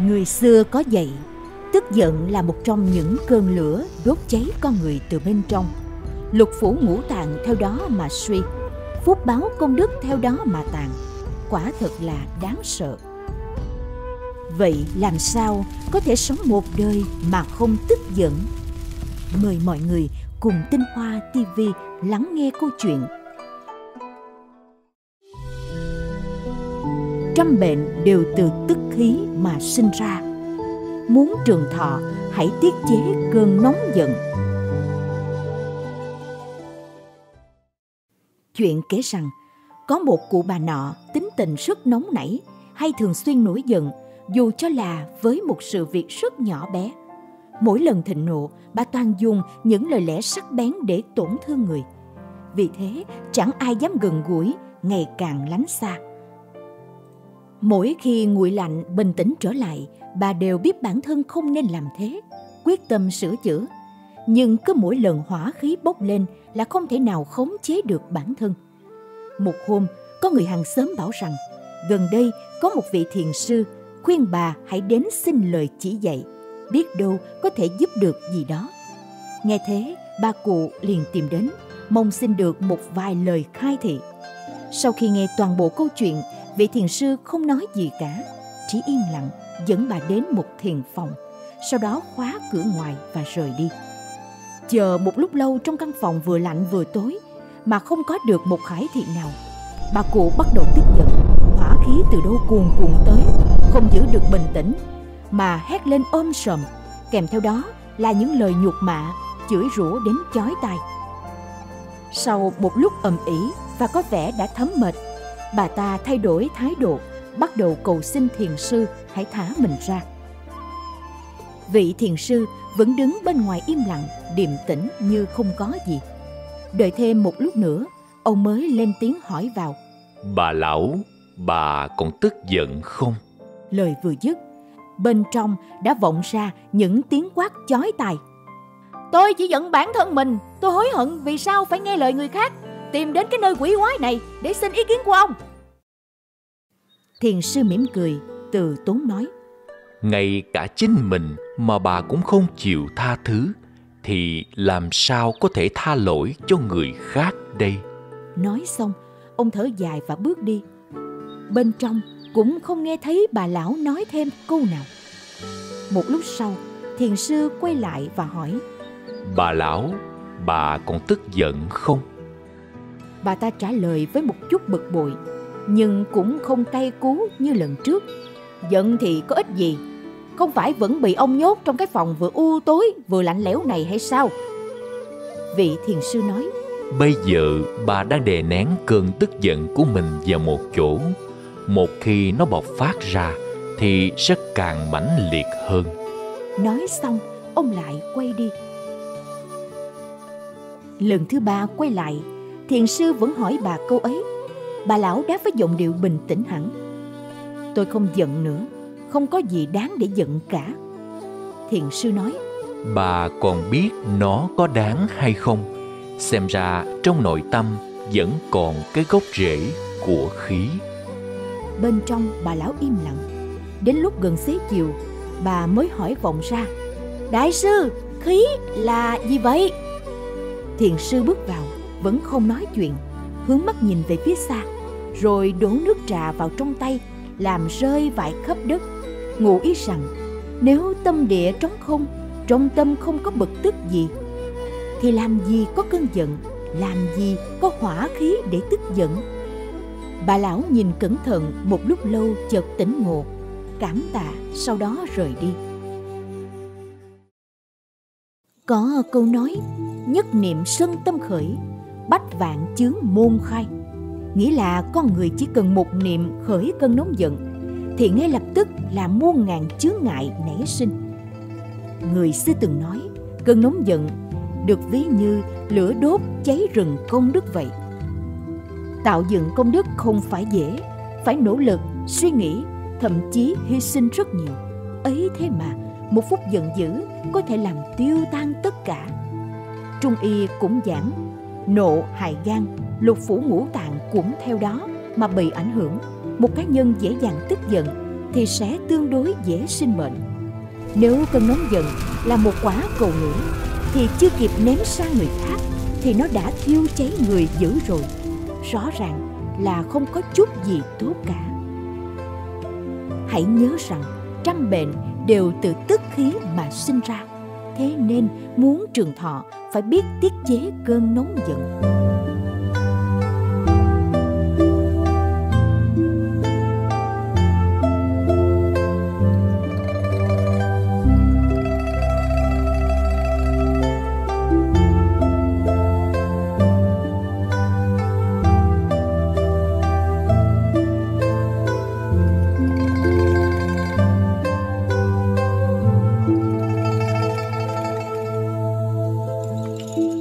Người xưa có dạy, tức giận là một trong những cơn lửa đốt cháy con người từ bên trong. Lục phủ ngũ tạng theo đó mà suy, phúc báo công đức theo đó mà tàn. Quả thật là đáng sợ. Vậy làm sao có thể sống một đời mà không tức giận? Mời mọi người cùng Tinh Hoa TV lắng nghe câu chuyện Trăm bệnh đều từ tức khí mà sinh ra Muốn trường thọ hãy tiết chế cơn nóng giận Chuyện kể rằng có một cụ bà nọ tính tình rất nóng nảy hay thường xuyên nổi giận dù cho là với một sự việc rất nhỏ bé. Mỗi lần thịnh nộ, bà toàn dùng những lời lẽ sắc bén để tổn thương người. Vì thế, chẳng ai dám gần gũi, ngày càng lánh xa. Mỗi khi nguội lạnh bình tĩnh trở lại, bà đều biết bản thân không nên làm thế, quyết tâm sửa chữa. Nhưng cứ mỗi lần hỏa khí bốc lên là không thể nào khống chế được bản thân. Một hôm, có người hàng xóm bảo rằng gần đây có một vị thiền sư khuyên bà hãy đến xin lời chỉ dạy, biết đâu có thể giúp được gì đó. Nghe thế, ba cụ liền tìm đến, mong xin được một vài lời khai thị. Sau khi nghe toàn bộ câu chuyện, vị thiền sư không nói gì cả, chỉ yên lặng dẫn bà đến một thiền phòng, sau đó khóa cửa ngoài và rời đi. Chờ một lúc lâu trong căn phòng vừa lạnh vừa tối mà không có được một khải thị nào, bà cụ bắt đầu tức giận, hỏa khí từ đâu cuồn cuộn tới, không giữ được bình tĩnh mà hét lên ôm sầm, kèm theo đó là những lời nhục mạ, chửi rủa đến chói tai. Sau một lúc ầm ĩ và có vẻ đã thấm mệt, bà ta thay đổi thái độ, bắt đầu cầu xin thiền sư hãy thả mình ra. Vị thiền sư vẫn đứng bên ngoài im lặng, điềm tĩnh như không có gì. Đợi thêm một lúc nữa, ông mới lên tiếng hỏi vào. Bà lão, bà còn tức giận không? Lời vừa dứt, bên trong đã vọng ra những tiếng quát chói tai. Tôi chỉ giận bản thân mình, tôi hối hận vì sao phải nghe lời người khác, tìm đến cái nơi quỷ quái này để xin ý kiến của ông. Thiền sư mỉm cười, từ tốn nói. Ngay cả chính mình mà bà cũng không chịu tha thứ, thì làm sao có thể tha lỗi cho người khác đây? Nói xong, ông thở dài và bước đi. Bên trong cũng không nghe thấy bà lão nói thêm câu nào. Một lúc sau, thiền sư quay lại và hỏi Bà lão, bà còn tức giận không? Bà ta trả lời với một chút bực bội, nhưng cũng không cay cú như lần trước. Giận thì có ích gì, không phải vẫn bị ông nhốt trong cái phòng vừa u tối vừa lạnh lẽo này hay sao? Vị thiền sư nói, Bây giờ bà đang đè nén cơn tức giận của mình vào một chỗ. Một khi nó bộc phát ra thì sẽ càng mãnh liệt hơn. Nói xong, ông lại quay đi. Lần thứ ba quay lại, thiền sư vẫn hỏi bà câu ấy. Bà lão đáp với giọng điệu bình tĩnh hẳn. Tôi không giận nữa, không có gì đáng để giận cả. Thiền sư nói, Bà còn biết nó có đáng hay không? Xem ra trong nội tâm vẫn còn cái gốc rễ của khí. bên trong bà lão im lặng. Đến lúc gần xế chiều, bà mới hỏi vọng ra. Đại sư, khí là gì vậy? Thiền sư bước vào, vẫn không nói chuyện, hướng mắt nhìn về phía xa, rồi đổ nước trà vào trong tay, làm rơi vải khắp đất. Ngụ ý rằng, nếu tâm địa trống không, trong tâm không có bực tức gì, thì làm gì có cơn giận, làm gì có hỏa khí để tức giận. Bà lão nhìn cẩn thận một lúc lâu chợt tỉnh ngộ, cảm tạ sau đó rời đi. Có câu nói nhất niệm sân tâm khởi, vạn chướng môn khai. Nghĩa là con người chỉ cần một niệm khởi cơn nóng giận thì ngay lập tức là muôn ngàn chướng ngại nảy sinh. Người xưa từng nói, cơn nóng giận được ví như lửa đốt cháy rừng công đức vậy. Tạo dựng công đức không phải dễ, phải nỗ lực, suy nghĩ, thậm chí hy sinh rất nhiều. Ấy thế mà, một phút giận dữ có thể làm tiêu tan tất cả. Trung y cũng giảng, nộ hại gan, lục phủ ngũ tạng cũng theo đó mà bị ảnh hưởng. Một cá nhân dễ dàng tức giận thì sẽ tương đối dễ sinh bệnh. Nếu cơn nóng giận là một quả cầu lửa thì chưa kịp ném sang người khác thì nó đã thiêu cháy người dữ rồi. Rõ ràng là không có chút gì tốt cả. Hãy nhớ rằng trăm bệnh đều từ tức khí mà sinh ra. Thế nên muốn trường thọ phải biết tiết chế cơn nóng giận.